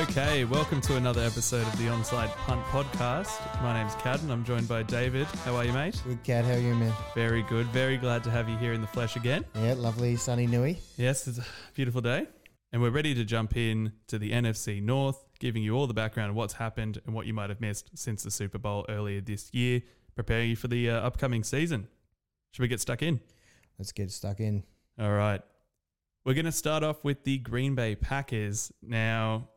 Okay, welcome to another episode of the Onside Punt Podcast. My name's Cadden. I'm joined by David. How are you, mate? Good Cad, how are you, man? Very good. Very glad to have you here in the flesh again. Yeah, lovely sunny Nui. Yes, it's a beautiful day. And we're ready to jump in to the NFC North, giving you all the background of what's happened and what you might have missed since the Super Bowl earlier this year, preparing you for the uh, upcoming season. Should we get stuck in? Let's get stuck in. All right. We're going to start off with the Green Bay Packers. Now,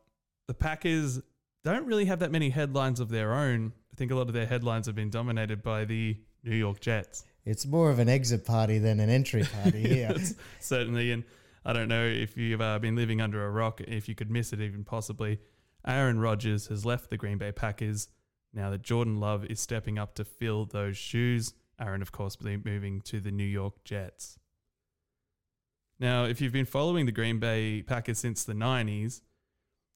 the Packers don't really have that many headlines of their own. I think a lot of their headlines have been dominated by the New York Jets. It's more of an exit party than an entry party here. Yes, certainly. And I don't know if you've uh, been living under a rock, if you could miss it even possibly. Aaron Rodgers has left the Green Bay Packers now that Jordan Love is stepping up to fill those shoes. Aaron, of course, be moving to the New York Jets. Now, if you've been following the Green Bay Packers since the 90s,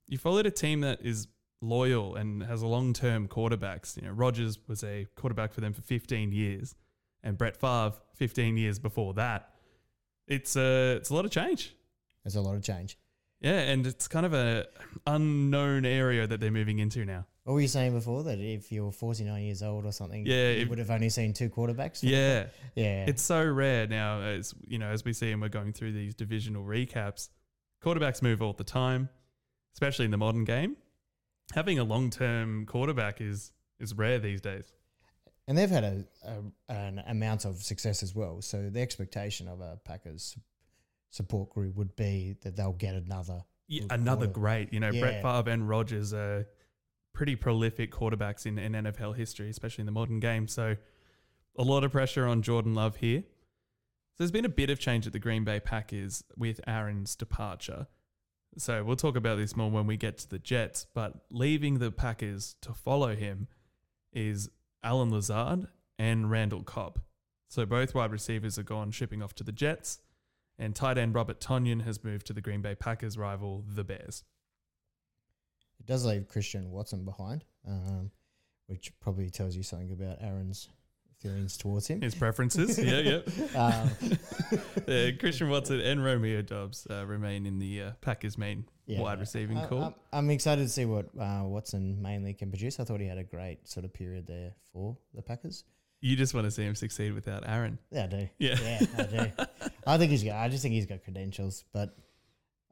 you followed a team that is loyal and has a long-term quarterbacks. You know, Rodgers was a quarterback for them for 15 years, and Brett Favre 15 years before that. It's a it's a lot of change. There's a lot of change. Yeah, and it's kind of a unknown area that they're moving into now. What were you saying before that if you're 49 years old or something, Yeah, you would have only seen two quarterbacks? Yeah, yeah. it's so rare now. As you know, as we see, and we're going through these divisional recaps, quarterbacks move all the time, especially in the modern game. Having a long-term quarterback is is rare these days. and they've had a, a an amount of success as well. So the expectation of a Packers support group would be that they'll get another. Yeah, another quarter- great. You know, Brett Favre and Rodgers are pretty prolific quarterbacks in, in NFL history, especially in the modern game. So a lot of pressure on Jordan Love here. So there's been a bit of change at the Green Bay Packers with Aaron's departure. So we'll talk about this more when we get to the Jets. But leaving the Packers to follow him is Allen Lazard and Randall Cobb. So both wide receivers are gone shipping off to the Jets, and tight end Robert Tonyan has moved to the Green Bay Packers rival, the Bears. It does leave Christian Watson behind, um, which probably tells you something about Aaron's feelings towards him. His preferences, yeah, yeah. Um, Uh, Christian Watson and Romeo Doubs uh, remain in the uh, Packers' main Yeah, wide receiving I- core. I'm, I'm excited to see what uh, Watson mainly can produce. I thought he had a great sort of period there for the Packers. you just want to see him succeed without Aaron. Yeah, I do. Yeah. Yeah, I do. I think he's got. I just think he's got credentials, but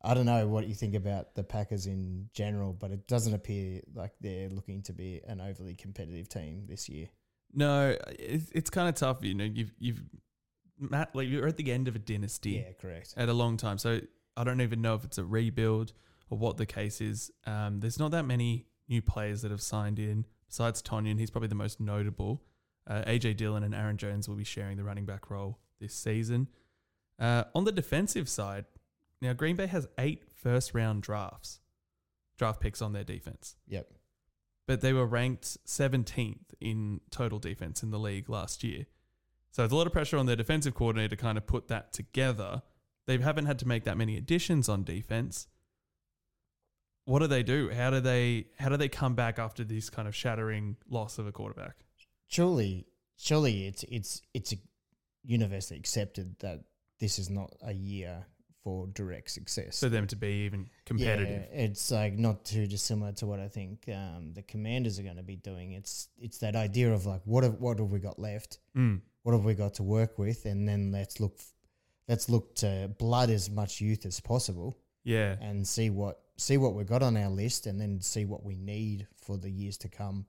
I don't know what you think about the Packers in general. But it doesn't appear like they're looking to be an overly competitive team this year. No, it's, it's kind of tough. You know, you've you've Matt, like you're at the end of a dynasty. Yeah, correct. at a long time. So I don't even know if it's a rebuild or what the case is. Um, there's not that many new players that have signed in besides Tonyan. He's probably the most notable. Uh, AJ Dillon and Aaron Jones will be sharing the running back role this season. Uh, on the defensive side, now Green Bay has eight first round drafts, draft picks on their defense, Yep. But they were ranked 17th in total defense in the league last year. So there's a lot of pressure on their defensive coordinator to kind of put that together. They haven't had to make that many additions on defense. What do they do? How do they how do they come back after this kind of shattering loss of a quarterback? Surely, surely it's it's it's a universally accepted that this is not a year for direct success. For them to be even competitive. Yeah, it's like not too dissimilar to what I think um, the commanders are going to be doing. It's it's that idea of like what have what have we got left? Mm. What have we got to work with? And then let's look let's look to blood as much youth as possible Yeah. and see what see what we've got on our list, and then see what we need for the years to come,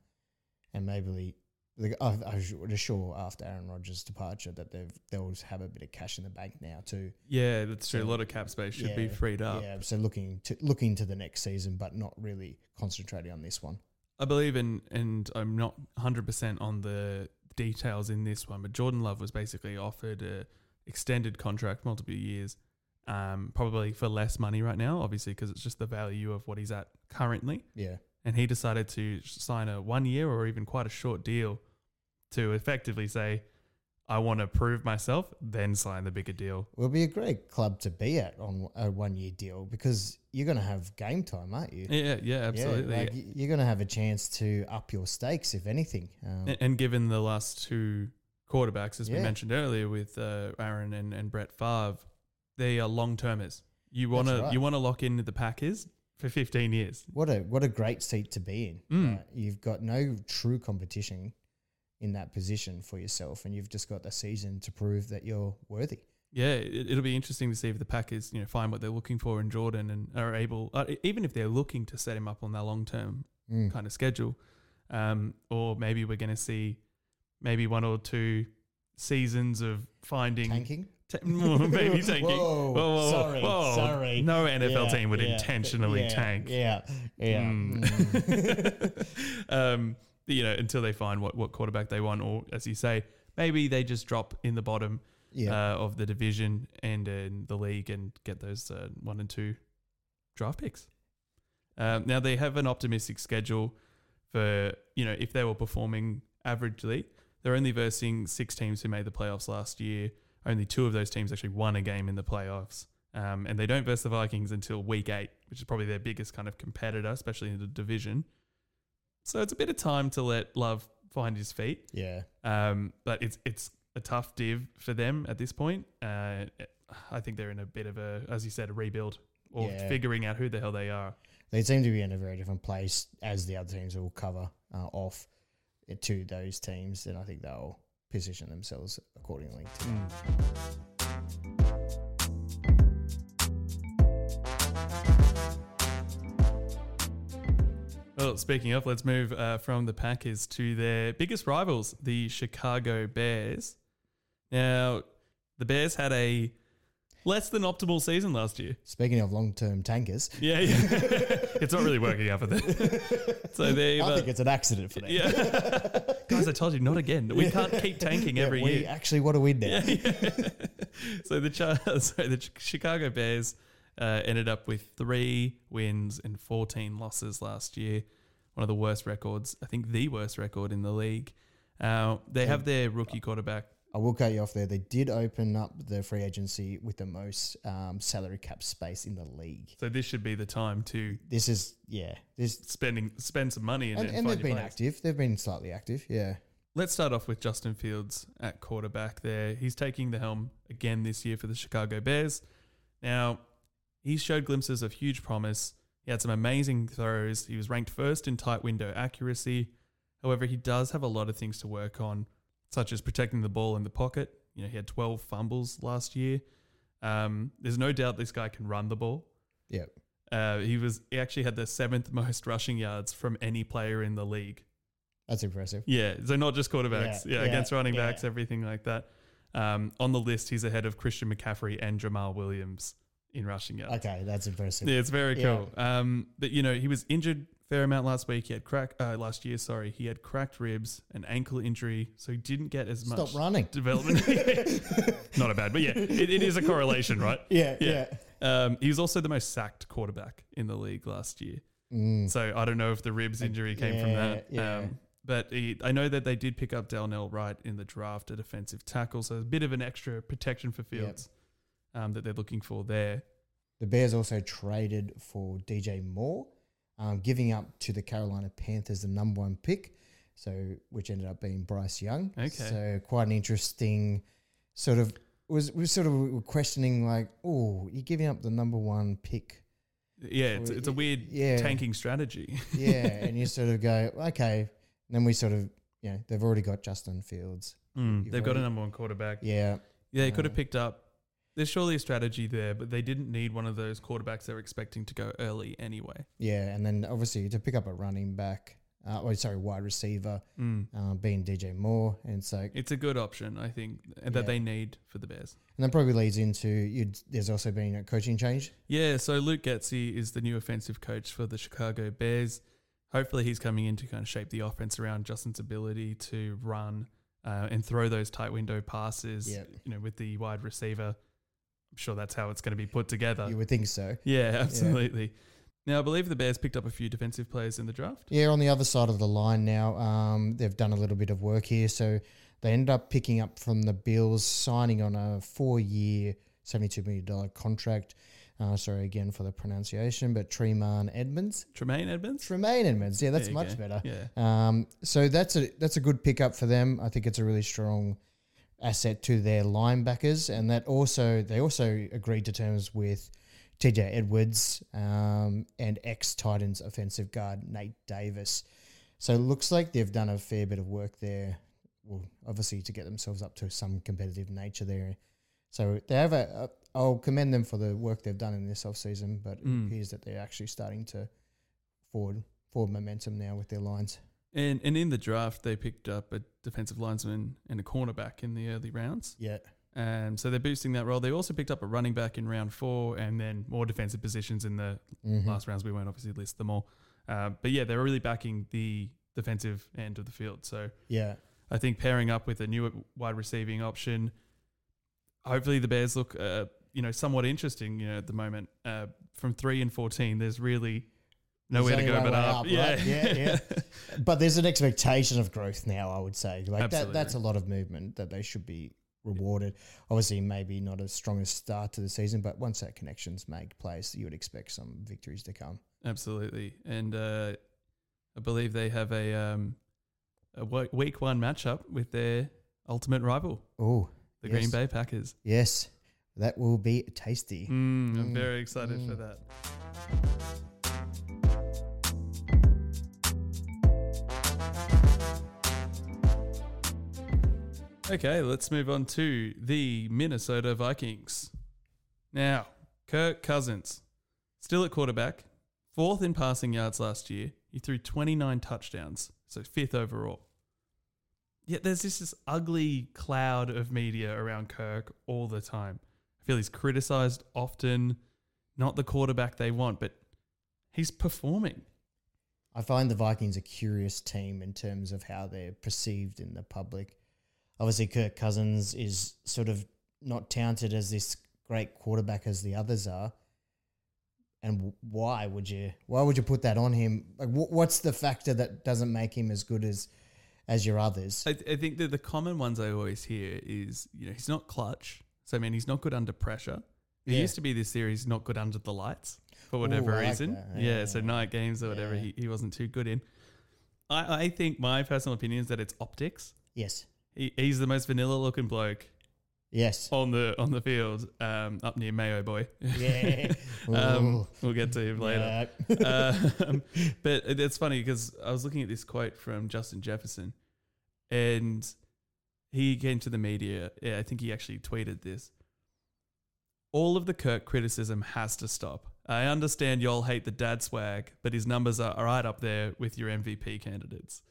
and maybe. The- I, I would assure after Aaron Rodgers' departure that they've they'll have a bit of cash in the bank now too. Yeah, that's true. So, a lot of cap space should be freed up. Yeah, so looking to looking to the next season, but not really concentrating on this one. I believe in, and I'm not 100% on the details in this one, but Jordan Love was basically offered a extended contract, multiple years, um, probably for less money right now, obviously, because it's just the value of what he's at currently. Yeah, And he decided to sign a one year or even quite a short deal to effectively say, I want to prove myself, then sign the bigger deal. will be a great club to be at on a one year deal because you're going to have game time, aren't you? Yeah, yeah, absolutely. Yeah, like y- you're going to have a chance to up your stakes, if anything. Um, And, and given the last two quarterbacks, as we mentioned earlier with uh, Aaron and, and Brett Favre, they are long termers. You want to right. you want to lock in the Packers for 15 years. What a what a great seat to be in. Mm. right? You've got no true competition in that position for yourself, and you've just got the season to prove that you're worthy. Yeah, it, it'll be interesting to see if the Packers, you know, find what they're looking for in Jordan and are able, uh, even if they're looking to set him up on their long term Mm. kind of schedule, um, or maybe we're going to see maybe one or two seasons of finding Tanking. Maybe tanking. Whoa, Whoa, whoa, whoa, sorry, whoa. sorry. No NFL Yeah, team would yeah, intentionally yeah, tank. Yeah, yeah. Mm. Mm. um, you know, until they find what, what quarterback they want, or as you say, maybe they just drop in the bottom yeah. uh, of the division and in the league and get those uh, one and two draft picks. Um, now they have an optimistic schedule for you know if they were performing averagely, they're only versing six teams who made the playoffs last year. Only two of those teams actually won a game in the playoffs, um, and they don't verse the Vikings until week eight, which is probably their biggest kind of competitor, especially in the division. So it's a bit of time to let Love find his feet. yeah. Um, but it's it's a tough div for them at this point. Uh, I think they're in a bit of a, as you said, a rebuild or Yeah. figuring out who the hell they are. They seem to be in a very different place as the other teams will cover uh, off to those teams, and I think they'll position themselves accordingly. That. Well, speaking of, let's move uh, from the Packers to their biggest rivals, the Chicago Bears. Now, the Bears had a less than optimal season last year. Speaking of long-term tankers, Yeah, yeah. it's not really working out for them. so they, I think it's an accident for them. yeah, guys, I told you not again. We can't keep tanking Yeah, every we year. actually want to win now. So the Char- the Ch- Chicago Bears uh, ended up with three wins and 14 losses last year. One of the worst records, I think the worst record in the league. Uh, they have their rookie quarterback. I will cut you off there. They did open up the free agency with the most um, salary cap space in the league. So this should be the time to This is yeah. This spending spend some money and, and, and and they've been players. active. They've been slightly active. Yeah. Let's start off with Justin Fields at quarterback there. He's taking the helm again this year for the Chicago Bears. Now, he showed glimpses of huge promise. He had some amazing throws. He was ranked first in tight window accuracy. However, he does have a lot of things to work on, such as protecting the ball in the pocket. You know, he had 12 fumbles last year. Um, there's no doubt this guy can run the ball. Yeah. Uh, he was he actually had the seventh most rushing yards from any player in the league. That's impressive. Yeah, so not just quarterbacks. Yeah, Yeah, yeah, against running yeah. backs, everything like that. Um, on the list, he's ahead of Christian McCaffrey and Jamaal Williams in rushing yards. Okay, that's impressive. Yeah, it's very Yeah. cool. Um, but you know, he was injured fair amount last week. He had crack uh, last year. Sorry, he had cracked ribs, an ankle injury, so he didn't get as much Stop running. development. Not a bad, but yeah, it, it is a correlation, right? Yeah, Yeah. yeah. Um, he was also the most sacked quarterback in the league last year. Mm. So I don't know if the ribs injury came from that. yeah. Um, but he, I know that they did pick up Darnell Wright in the draft, a defensive tackle, so a bit of an extra protection for Yep. Fields um, that they're looking for there. The Bears also traded for DJ Moore, um, giving up to the Carolina Panthers the number one pick, so which ended up being Bryce Young. Okay. So quite an interesting sort of was we sort of were questioning like, oh, you're giving up the number one pick, Yeah, it's, it's a weird yeah. tanking strategy. yeah, and you sort of go, okay. And then we sort of, you know, they've already got Justin Fields. Mm, they've got a number one quarterback. Yeah, Yeah, they could have Uh, picked up. There's surely a strategy there, but they didn't need one of those quarterbacks they were expecting to go early anyway. yeah, and then obviously to pick up a running back, uh, oh sorry, wide receiver, Mm. uh, being DJ Moore, and so It's a good option, I think, and Yeah. that they need for the Bears. And that probably leads into you'd, there's also been a coaching change. Yeah, so Luke Getsy is the new offensive coach for the Chicago Bears. Hopefully, he's coming in to kind of shape the offense around Justin's ability to run uh, and throw those tight window passes. Yeah. You know, with the wide receiver. Sure that's how it's going to be put together. You would think so. yeah, absolutely. Now, I believe the Bears picked up a few defensive players in the draft. Yeah, on the other side of the line now, um, they've done a little bit of work here. So they ended up picking up from the Bills, signing on a four-year, seventy-two million dollar contract. Uh, sorry again for the pronunciation, but Tremaine Edmunds, Tremaine Edmunds. Tremaine Edmunds. Yeah, that's much go. better. Yeah. Um, so that's a that's a good pickup for them. I think it's a really strong asset to their linebackers, and that also they also agreed to terms with TJ Edwards, um, and ex Titans offensive guard Nate Davis. So it looks like they've done a fair bit of work there. Well, obviously to get themselves up to some competitive nature there. So they have a. a I'll commend them for the work they've done in this off season, but Mm. it appears that they're actually starting to forward forward momentum now with their lines. And and in the draft, they picked up a defensive lineman and a cornerback in the early rounds. Yeah, Um, so they're boosting that role. They also picked up a running back in round four, and then more defensive positions in the Mhm. last rounds. We won't obviously list them all, uh, but yeah, they're really backing the defensive end of the field. So yeah, I think pairing up with a new wide receiving option, hopefully the Bears look, uh, you know, somewhat interesting. You know, at the moment, uh, from three and fourteen, there's really nowhere to go but up. up, yeah, right? Yeah, yeah. But there's an expectation of growth now. I would say, like that, that's a lot of movement that they should be rewarded. Obviously, maybe not as strong a start to the season, but once that connections make place, you would expect some victories to come. Absolutely, and uh, I believe they have a um, a week one matchup with their ultimate rival, Oh, the Yes. Green Bay Packers. yes, that will be tasty. Mm, I'm Mm, very excited for mm. that. Okay, let's move on to the Minnesota Vikings. Now, Kirk Cousins, still at quarterback, fourth in passing yards last year. He threw 29 touchdowns, so fifth overall. Yet there's this, this ugly cloud of media around Kirk all the time. I feel he's criticized often, not the quarterback they want, but he's performing. I find the Vikings a curious team in terms of how they're perceived in the public. Obviously, Kirk Cousins is sort of not touted as this great quarterback as the others are. And why would you? Why would you put that on him? Like, wh- what's the factor that doesn't make him as good as as your others? I, I think that the common ones I always hear is, you know, he's not clutch. So, I mean, he's not good under pressure. It Yeah. used to be this series not good under the lights for whatever Ooh, like reason. Yeah, Yeah. so night games or whatever, Yeah. he, he wasn't too good in. I, I think my personal opinion is that it's optics. Yes, He, he's the most vanilla looking bloke yes, on the on the field um, up near Mayo Boy. yeah. um, we'll get to him later. Yeah. um, but it's funny because I was looking at this quote from Justin Jefferson, and he came to the media. Yeah, I think he actually tweeted this. All of the Kirk criticism has to stop. I understand y'all hate the dad swag, but his numbers are right up there with your MVP candidates.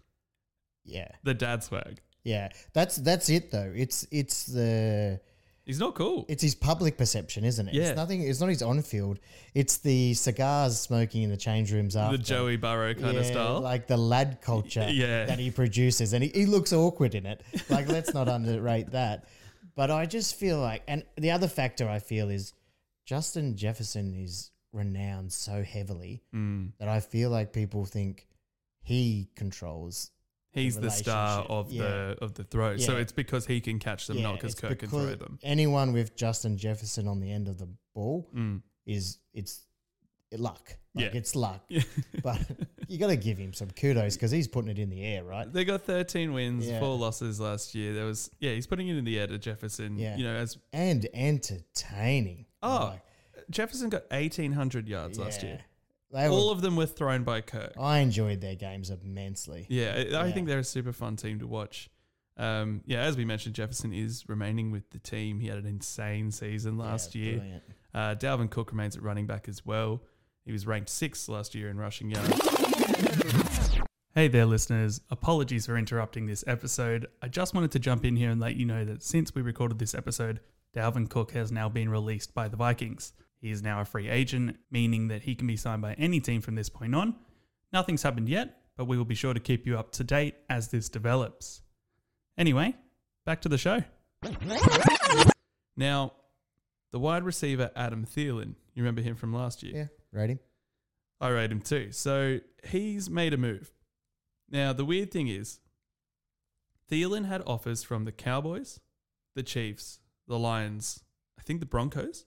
yeah, The dad swag. Yeah. That's that's it though. It's it's the He's not cool. It's his public perception, isn't it? Yeah. It's nothing. It's not his on field. It's the cigars smoking in the change rooms after the Joey Burrow kind of Yeah, style. like the lad culture Yeah. that he produces, and he, he looks awkward in it. Like, let's not underrate that. But I just feel like, and the other factor I feel is Justin Jefferson is renowned so heavily Mm. that I feel like people think he controls. He's the star of Yeah. the of the throw. So it's because he can catch them, Yeah, not because Kirk can throw them. Anyone with Justin Jefferson on the end of the ball Mm. is it's luck. Like Yeah. it's luck. Yeah. But you got to give him some kudos because he's putting it in the air, right? They got 13 wins, Yeah. four losses last year. There was yeah, he's putting it in the air to Jefferson. Yeah. You know, as And entertaining. Oh, Like, Jefferson got 1800 yards last year. They All were, of them were thrown by Kirk. I enjoyed their games immensely. Yeah, I, Yeah. think they're a super fun team to watch. Um, yeah, as we mentioned, Jefferson is remaining with the team. He had an insane season last Yeah, year. Uh, Dalvin Cook remains at running back as well. He was ranked sixth last year in rushing yards. Hey there, listeners. Apologies for interrupting this episode. I just wanted to jump in here and let you know that since we recorded this episode, Dalvin Cook has now been released by the Vikings. He is now a free agent, meaning that he can be signed by any team from this point on. Nothing's happened yet, but we will be sure to keep you up to date as this develops. Anyway, back to the show. Now, the wide receiver Adam Thielen, you remember him from last year? Yeah, rate him. I rate him too. So he's made a move. Now, the weird thing is, Thielen had offers from the Cowboys, the Chiefs, the Lions, I think the Broncos,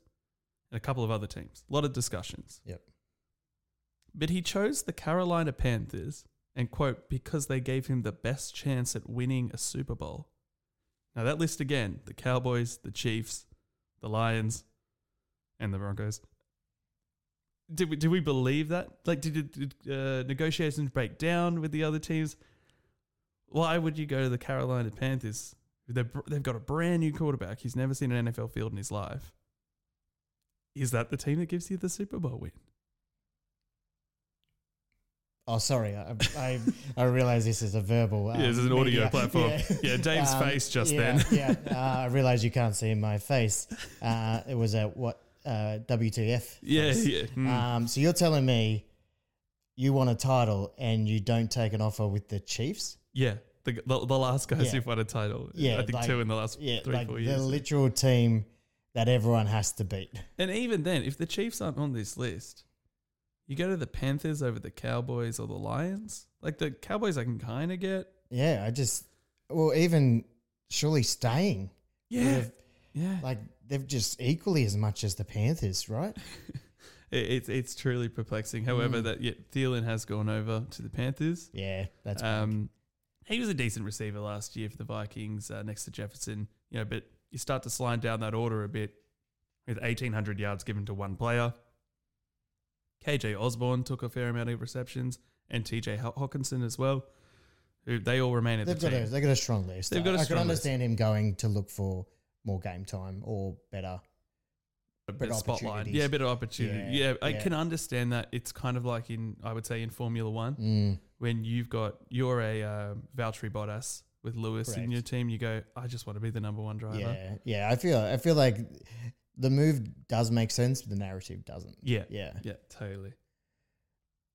and a couple of other teams. A lot of discussions. Yep. But he chose the Carolina Panthers and, quote, because they gave him the best chance at winning a Super Bowl. Now, that list again the Cowboys, the Chiefs, the Lions, and the Broncos. did we, did we believe that? Like, did, did uh, negotiations break down with the other teams? Why would you go to the Carolina Panthers? They're, br- they've got a brand new quarterback. He's never seen an NFL field in his life. Is that the team that gives you the Super Bowl win? Oh, sorry. I I, I realize this is a verbal. Um, Yeah, this is an audio media. platform. Yeah, Yeah, Dave's face just yeah, then. yeah, uh, I realize you can't see my face. Uh, it was a what uh, WTF? Yeah, face. yeah. Mm. Um, so you're telling me you want a title and you don't take an offer with the Chiefs? yeah. The, the, the last guys Yeah. who've won a title. Yeah, I think like- two in the last Yeah, three, like four the years. literal team that everyone has to beat. And even then, if the Chiefs aren't on this list, you go to the Panthers over the Cowboys or the Lions. Like the Cowboys, I can kind of get. Yeah, I just well even surely staying. Yeah, yeah. like they've just equally as much as the Panthers, right? It's it's truly perplexing. However, Mm. that yeah, Thielen has gone over to the Panthers. Yeah, that's big. Um, he was a decent receiver last year for the Vikings uh, next to Jefferson. You know, but you start to slide down that order a bit with 1,800 yards given to one player. KJ Osborn took a fair amount of receptions, and TJ Haw- Hockenson as well. Who they all remain at They've the got team. a they've got a strong list. They've got a I- can list. understand him going to look for more game time or better. a bit of spotlight. Yeah, a bit of opportunity. Yeah, Yeah, I yeah. can understand that. It's kind of like in, I would say, in Formula One, Mm, when you've got, you're a uh, Valtteri Bottas with Lewis in your team, you go, I just want to be the number one driver. yeah, yeah. I feel I feel like the move does make sense, but the narrative doesn't. Yeah. Yeah. Yeah, totally.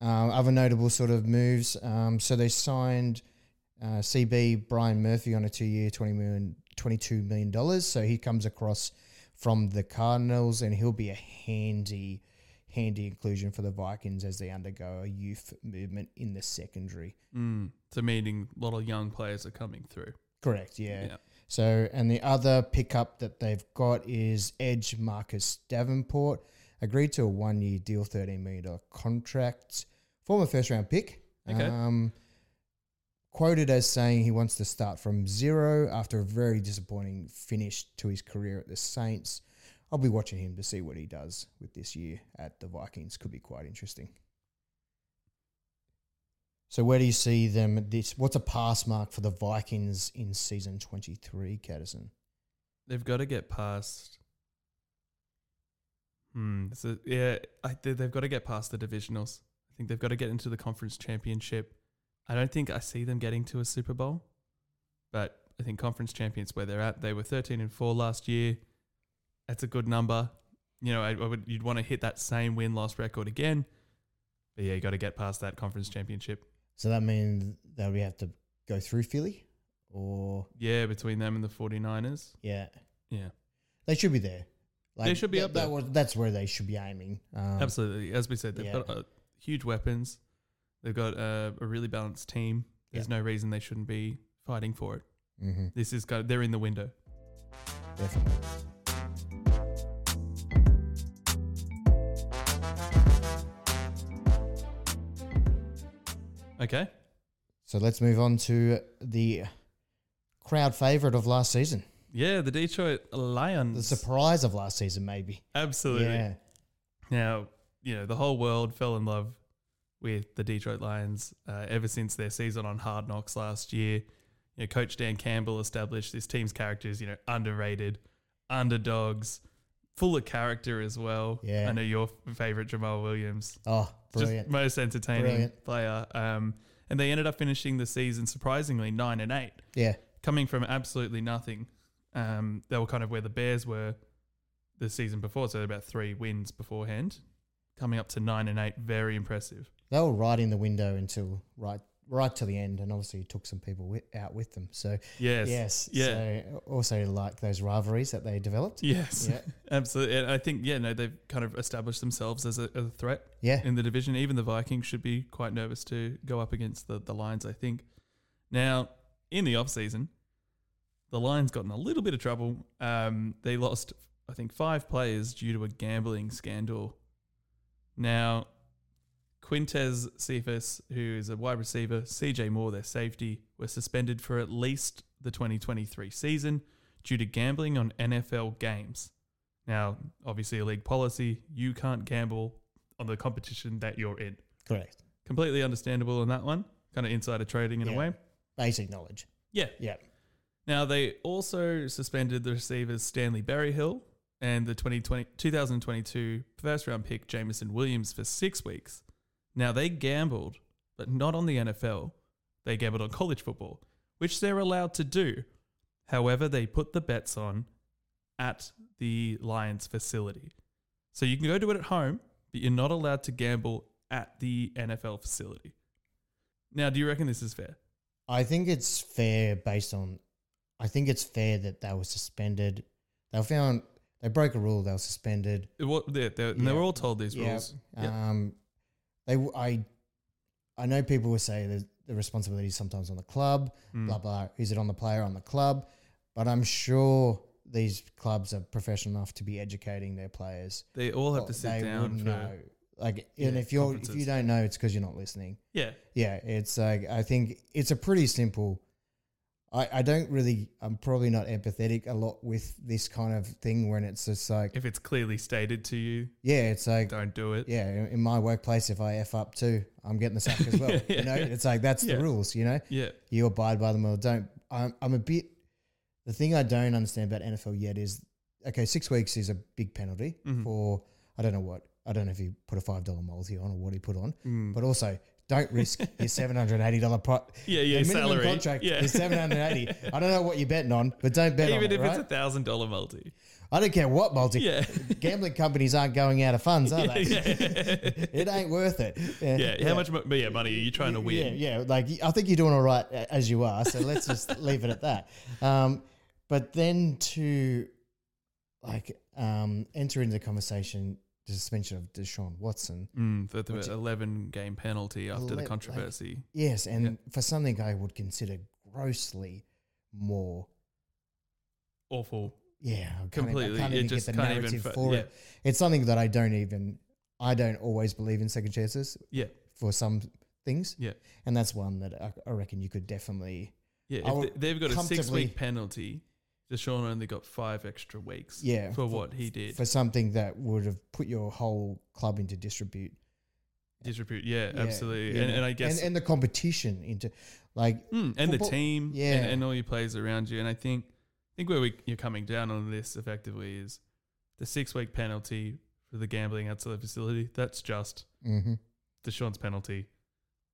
Um, other notable sort of moves. Um, so they signed uh, CB Byron Murphy on a two-year, twenty million, twenty-two million dollars. So he comes across from the Cardinals, and he'll be a handy, handy inclusion for the Vikings as they undergo a youth movement in the secondary. Mm. So meaning a lot of young players are coming through. Correct. Yeah. So, and the other pickup that they've got is Edge Marcus Davenport, agreed to a one year deal, $13 million contract, former first round pick. Okay. Um, quoted as saying he wants to start from zero after a very disappointing finish to his career at the Saints. I'll be watching him to see what he does with this year at the Vikings. Could be quite interesting. So where do you see them? This what's a pass mark for the Vikings in season twenty three, Caddison? They've got to get past. Hmm. So yeah, I, they, they've got to get past the divisionals. I think they've got to get into the conference championship. I don't think I see them getting to a Super Bowl, but I think conference champions where they're at. They were thirteen and four last year. That's a good number. You know, I, I would you'd want to hit that same win loss record again. But yeah, you got to get past that conference championship. So that means that we have to go through Philly, or Yeah, between them and the 49ers. yeah, Yeah. they should be there. They should be that- up that there. was- that's where they should be aiming. Um, Absolutely. As we said, they've yeah. got uh, huge weapons. They've got uh, a really balanced team. There's no reason they shouldn't be fighting for it. hmm This is kind of, they're in the window. definitely. Okay. So let's move on to the crowd favorite of last season, Yeah, the Detroit Lions. the surprise of last season, maybe. Absolutely. Yeah, Now, you know, the whole world fell in love with the Detroit Lions uh, ever since their season on Hard Knocks last year. You know, Coach Dan Campbell established this team's characters, you know, underrated, underdogs, full of character as well. Yeah. I know your favorite Jamaal Williams. Oh, brilliant. Just most entertaining Brilliant. player. Um, and they ended up finishing the season surprisingly nine and eight, yeah, coming from absolutely nothing. Um, they were kind of where the Bears were the season before, so about three wins beforehand, coming up to nine and eight. Very impressive. they were right in the window until right right to the end, and obviously took some people out with them. So Yes. yes, Yeah. So also like those rivalries that they developed. Yes. Yeah, Absolutely. And I think, yeah, no, they've kind of established themselves as a, a threat yeah, in the division. Even the Vikings should be quite nervous to go up against the, the Lions, I think. Now, in the off season, the Lions got in a little bit of trouble. Um, they lost, I think, five players due to a gambling scandal. Now, Quintez Cephas, who is a wide receiver, CJ Moore, their safety, were suspended for at least the 2023 season due to gambling on NFL games. Now, obviously, a league policy, you can't gamble on the competition that you're in. Correct. Completely understandable on that one. Kind of insider trading in Yeah. a way. Basic knowledge. Yeah. Yeah. Now they also suspended the receivers Stanley Berryhill and the 2020, 2022 first round pick Jameson Williams for six weeks. Now they gambled, but not on the NFL. They gambled on college football, which they're allowed to do. However, they put the bets on at the Lions facility. So you can go do it at home, but you're not allowed to gamble at the NFL facility. Now, do you reckon this is fair? I think it's fair based on. I think it's fair that they were suspended. They were found. They broke a rule. They were suspended. It wa- they, they, and they were all told these Yeah. rules. Yeah. Um, they. I, I know people will say that the responsibility is sometimes on the club. Mm. Blah blah. Is it on the player on the club? But I'm sure these clubs are professional enough to be educating their players. They all have to sit down for know. Like, Yeah, and if you're if you don't know, it's because you're not listening. yeah. Yeah, it's like I think it's a pretty simple. I, I don't really. I'm probably not empathetic a lot with this kind of thing when it's just like, If it's clearly stated to you, yeah, it's like, don't do it. yeah, in my workplace, if I f up too, I'm getting the sack as well. Yeah, you know, yeah. it's like that's Yeah. the rules. You know, Yeah. you abide by them or don't. I'm I'm a bit. The thing I don't understand about NFL yet is okay, six weeks is a big penalty Mhm. for I don't know what I don't know if he put a five dollar multi on or what he put on, Mm. but also don't risk your seven hundred eighty dollar pot. yeah, yeah, minimum salary. contract yeah. is seven hundred eighty. I don't know what you're betting on, but don't bet Even on it, if right? it's a thousand dollar multi. I don't care what multi. Yeah. Gambling companies aren't going out of funds, are they? yeah. it ain't worth it. yeah. How much mo- yeah, money are you trying to win? Yeah, yeah. Like I think you're doing all right as you are. So let's just leave it at that. Um, but then to like um, enter into the conversation, the suspension of Deshaun Watson. Mm, the, the 11 game penalty after Ele- the like- controversy. Yes, and for something I would consider grossly more. Awful. Yeah, I Completely. Even, I can't even just get the can't even. narrative fa- for yeah. it. It's something that I don't even. I don't always believe in second chances Yeah. for some things. Yeah. and that's one that I, I reckon you could definitely. Yeah. They've got a six week penalty, Deshaun only got five extra weeks Yeah, for what he did. for something that would have put your whole club into disrepute. Disrepute. Yeah, Yeah, absolutely. you And, and I guess. and, and the competition into like Mm, and the team, yeah. and, and all your players around you. And I think, I think where we, you're coming down on this effectively is the six week penalty for the gambling outside the facility. That's just mhm. Deshaun's penalty,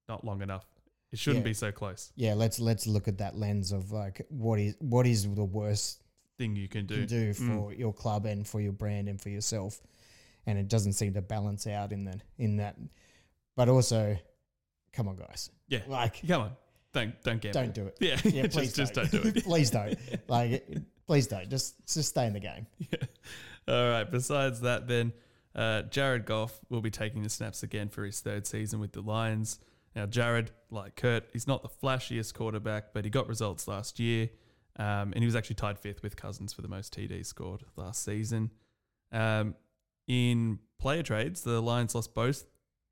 not long enough. It shouldn't Yeah. be so close. yeah. Let's let's look at that lens of like what is what is the worst Thing you can do. you can do Mm. for your club and for your brand and for yourself, and it doesn't seem to balance out in that in that. But also, come on, guys, Yeah. like Come on, don't don't gamble. don't do it. Yeah, Yeah, just please just don't. don't do it. please don't. Like, please don't. Just just stay in the game. Yeah. All right. Besides that, then uh, Jared Goff will be taking the snaps again for his third season with the Lions. Now, Jared, like Kirk, he's not the flashiest quarterback, but he got results last year, um, and he was actually tied fifth with Cousins for the most TDs scored last season. Um, in player trades, the Lions lost both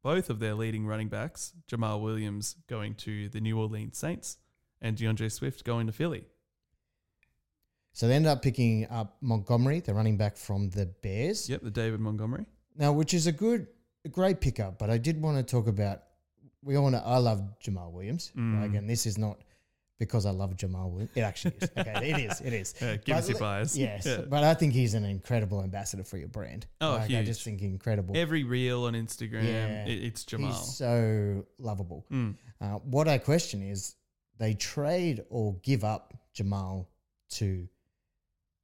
both of their leading running backs, Jamaal Williams going to the New Orleans Saints, and DeAndre Swift going to Philly. So they ended up picking up Montgomery, the running back from the Bears. Yep, the David Montgomery. Now, which is a good, a great pickup. But I did want to talk about. We all know I love Jamaal Williams. Mm. Like, and this is not because I love Jamaal Williams. It actually is. Okay, it is. It is. Uh, give us your bias. Yes, Yeah. but I think he's an incredible ambassador for your brand. Oh, like, I just think incredible. Every reel on Instagram, Yeah. it's Jamaal. He's so lovable. Mm. Uh, what I question is they trade or give up Jamaal to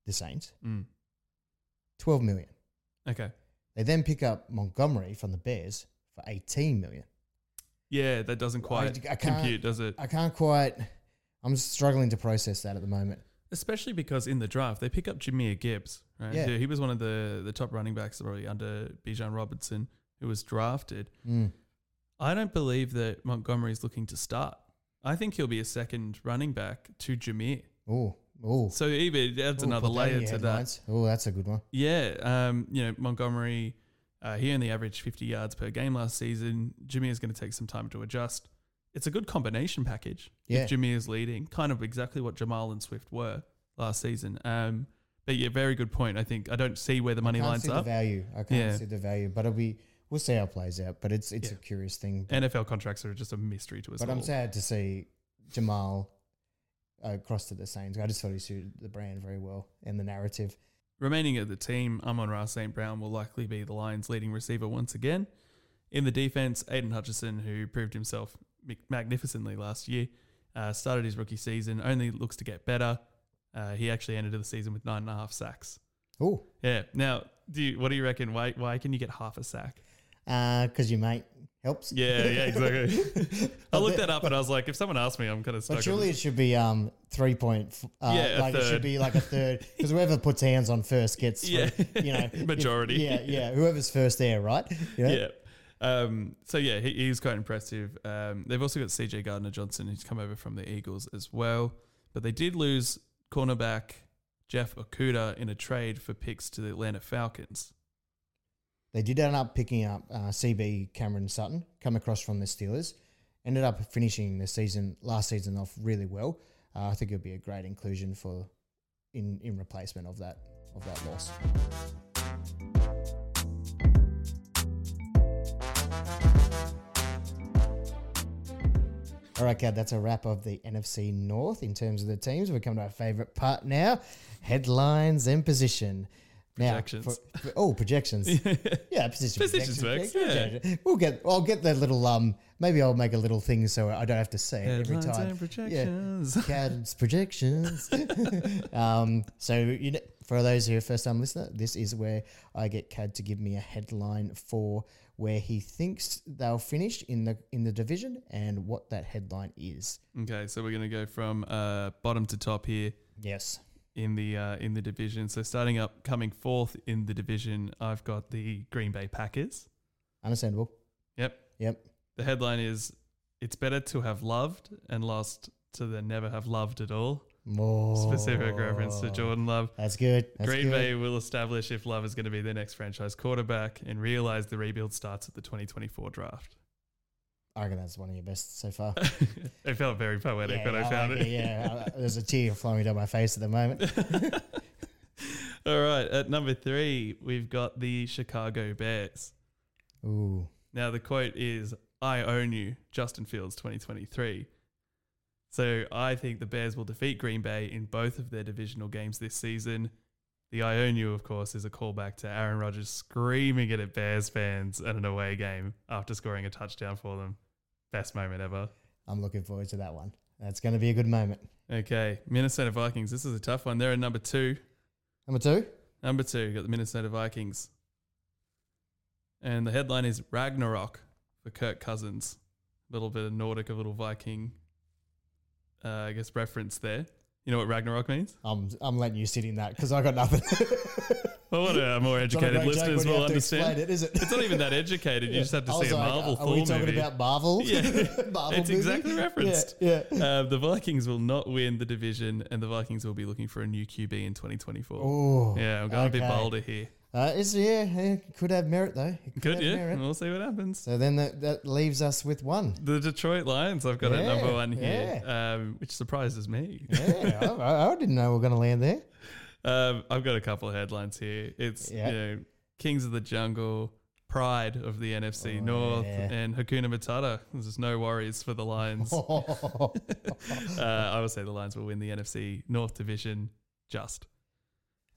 the Saints, Mm. 12 million. Okay. They then pick up Montgomery from the Bears for 18 million. Yeah, that doesn't quite I can't- compute, does it? I can't quite, I'm struggling to process that at the moment. Especially because in the draft they pick up Jahmyr Gibbs, right? Yeah. He was one of the the top running backs probably under Bijan Robinson, who was drafted. Mm. I don't believe that Montgomery is looking to start. I think he'll be a second running back to Jahmyr. Oh, oh. So even adds Ooh, another put that in layer to that. Oh, that's a good one. Yeah, um, you know Montgomery, uh, he only averaged 50 yards per game last season. Jimmy is going to take some time to adjust. It's a good combination package. Yeah. If Jimmy is leading, kind of exactly what Jamaal and Swift were last season. Um, but yeah, very good point. I think I don't see where the money I can't lines see up. the value. I can't Yeah. see the value, but it'll be we'll see how it plays out. But it's it's Yeah. a curious thing. NFL contracts are just a mystery to us But all. I'm sad to see Jamaal uh, cross to the Saints. I just thought he suited the brand very well and the narrative. Remaining at the team, Amon Ra St. Brown will likely be the Lions' leading receiver once again. In the defense, Aidan Hutchinson, who proved himself magnificently last year, uh, started his rookie season, only looks to get better. Uh, he actually ended the season with nine and a half sacks. Oh, Yeah. Now, do you, what do you reckon? Why why can you get half a sack? because your mate helps. Yeah, yeah, exactly. I looked that up and I was like, if someone asked me, I'm kind of stuck. But surely it should be um three point. Uh, Yeah, like it should be like a third because whoever puts hands on first gets. Yeah. you know, Majority. yeah, yeah. Whoever's first there, right? Know? Yeah. Um, so yeah, he, he's quite impressive. Um, they've also got CJ Gardner Johnson, who's come over from the Eagles as well. But they did lose cornerback Jeff Okudah in a trade for picks to the Atlanta Falcons. They did end up picking up uh, CB Cameron Sutton, come across from the Steelers. Ended up finishing the season last season off really well. Uh, I think it'll be a great inclusion for in in replacement of that of that loss. All right, Cad, that's a wrap of the NFC North in terms of the teams. We come to our favourite part now headlines and position. Now, Projections. for- for- oh, projections. Yeah, position Positions projections, yeah. Yeah. We'll get. I'll get that little. Um, maybe I'll make a little thing so I don't have to say it every time. projections. Cad's projections. um, so you know, for those who are first time listener, this is where I get Cad to give me a headline for where he thinks they'll finish in the in the division and what that headline is. Okay, so we're gonna go from uh, bottom to top here Yes. In the uh, in the division. So starting up, coming fourth in the division, I've got the Green Bay Packers. Understandable. Yep. Yep. The headline is It's better to have loved and lost to than never have loved at all. More Specific reference to Jordan Love. That's good. That's Green good. Bay will establish if Love is going to be their next franchise quarterback and realize the rebuild starts at the 2024 draft. I reckon that's one of your best so far. it felt very poetic when I found like it. Yeah, uh, there's a tear flowing down my face at the moment. All right, at number three, we've got the Chicago Bears. Ooh. Now, the quote is I own you, Justin Fields 2023. So I think the Bears will defeat Green Bay in both of their divisional games this season. The I own you, of course, is a callback to Aaron Rodgers screaming it at Bears fans at an away game after scoring a touchdown for them. Best moment ever. I'm looking forward to that one. That's going to be a good moment. Okay, Minnesota Vikings. This is a tough one. They're at number two. Number two. Number two, got the Minnesota Vikings. And the headline is Ragnarok for Kirk Cousins. A little bit of Nordic, a little Viking, uh, I guess, reference there. You know what Ragnarok means? I'm I'm letting you sit in that because I got nothing. Well, what our more It's not a educated listeners will have to explain understand. It, is it? It's not even that educated. You just have to see a like, Marvel Are we talking movie. about Marvel? Yeah. Marvel It's movie? exactly referenced. Yeah. yeah. Uh, the Vikings will not win the division, and the Vikings will be looking for a new QB in 2024. Oh. yeah, I'm going a bit bolder here. Uh, it's, yeah, yeah, could have merit though. It could have yeah. merit. We'll see what happens. So then that, that leaves us with one. The Detroit Lions, I've got at Yeah, number one here, um, which surprises me. Yeah, I, I didn't know we are going to land there. Um, I've got a couple of headlines here. It's Yeah. you know Kings of the Jungle, Pride of the NFC Oh, North, yeah. and Hakuna Matata. There's no worries for the Lions. uh, I would say the Lions will win the NFC North division. Just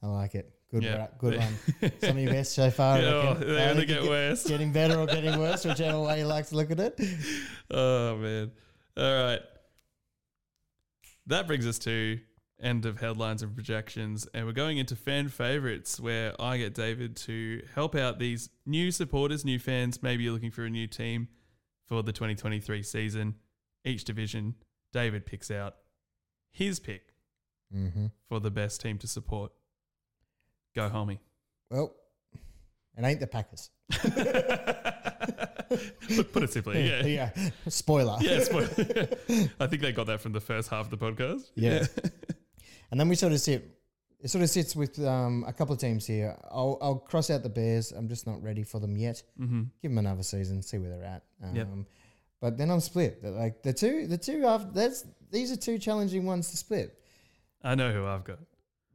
I like it. Good, Yeah. ra- good one. Some of your best so far. I Yeah, reckon. they only get- get worse. Getting better or getting worse, whichever way you like to look at it. oh man. All right. That brings us to end of headlines and projections, and we're going into fan favorites, where I get David to help out these new supporters, new fans. Maybe you're looking for a new team for the 2023 season. Each division, David picks out his pick Mm-hmm. for the best team to support. Go, Hulmy. Well, it ain't the Packers. put, put it simply, yeah. yeah. Spoiler. Yeah, spoil- I think they got that from the first half of the podcast. Yeah. And then we sort of sit. It sort of sits with um, a couple of teams here. I'll, I'll cross out the Bears. I'm just not ready for them yet. hmm Give them another season, see where they're at. Um, Yep. But then I'm split. Like the two, the two after that's these are two challenging ones to split. I know who I've got.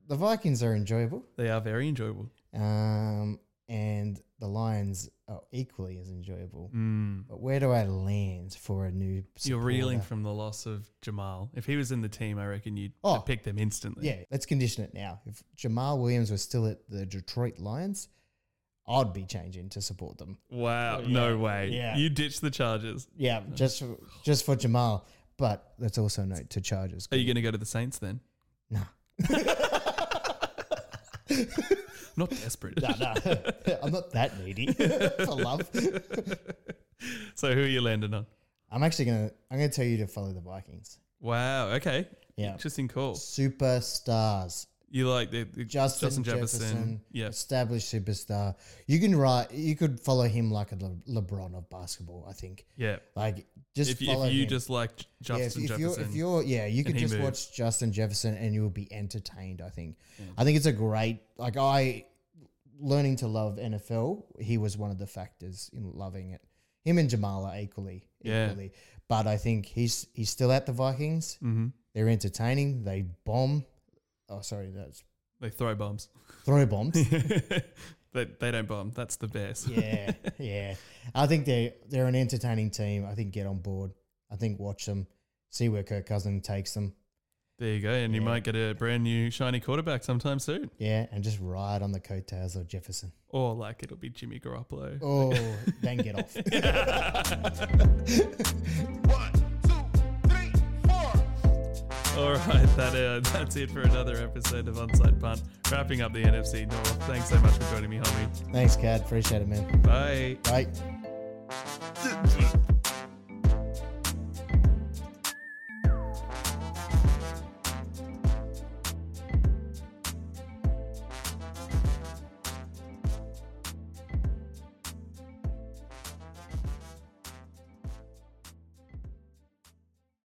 The Vikings are enjoyable, They are very enjoyable. um, and the Lions are equally as enjoyable. Mm. But where do I land for a new? You're reeling from the loss of Jamaal. If he was in the team, I reckon you'd Oh. pick them instantly. Yeah, let's condition it now. If Jamaal Williams was still at the Detroit Lions, I'd be changing to support them. Wow. Oh, no way. Yeah. You ditched the Chargers. Yeah, just for, just for Jamaal. But let's also note to Chargers. Are you going to go to the Saints then? Nah. Not desperate. no, no. I'm not that needy for love. so who are you landing on? I'm actually gonna I'm gonna tell you to follow the Vikings. Wow. Okay. Yeah. Interesting call. Superstars. You like the, the Justin, Justin Jefferson, Jefferson. Yeah. established superstar. You can write. You could follow him like a Le- LeBron of basketball. I think. Yeah. Like just If, you- follow if you him. just like Yeah, if, Justin if you're Jefferson. if you're yeah, you could just moves. watch Justin Jefferson and you'll be entertained. I think. Yeah. I think it's a great like I learning to love NFL. He was one of the factors in loving it. Him and Jamaal are equally Yeah. equally, but I think he's he's still at the Vikings. hmm They're entertaining. They bomb. Oh, sorry, that's They throw bombs. throw bombs. they, they don't bomb. That's the best. yeah, yeah. I think they they're an entertaining team. I think get on board. I think watch them, see where Kirk Cousin takes them. There you go. And you might get a brand new shiny quarterback sometime soon. Yeah, and just ride on the coattails of Jefferson. Or like it'll be Jimmy Garoppolo. Oh, then get off. One, two, three, four. All right, that uh, that's it for another episode of Onside Punt. Wrapping up the NFC North. Thanks so much for joining me, Hulmy. Thanks, Cad. Appreciate it, man. Bye. Bye.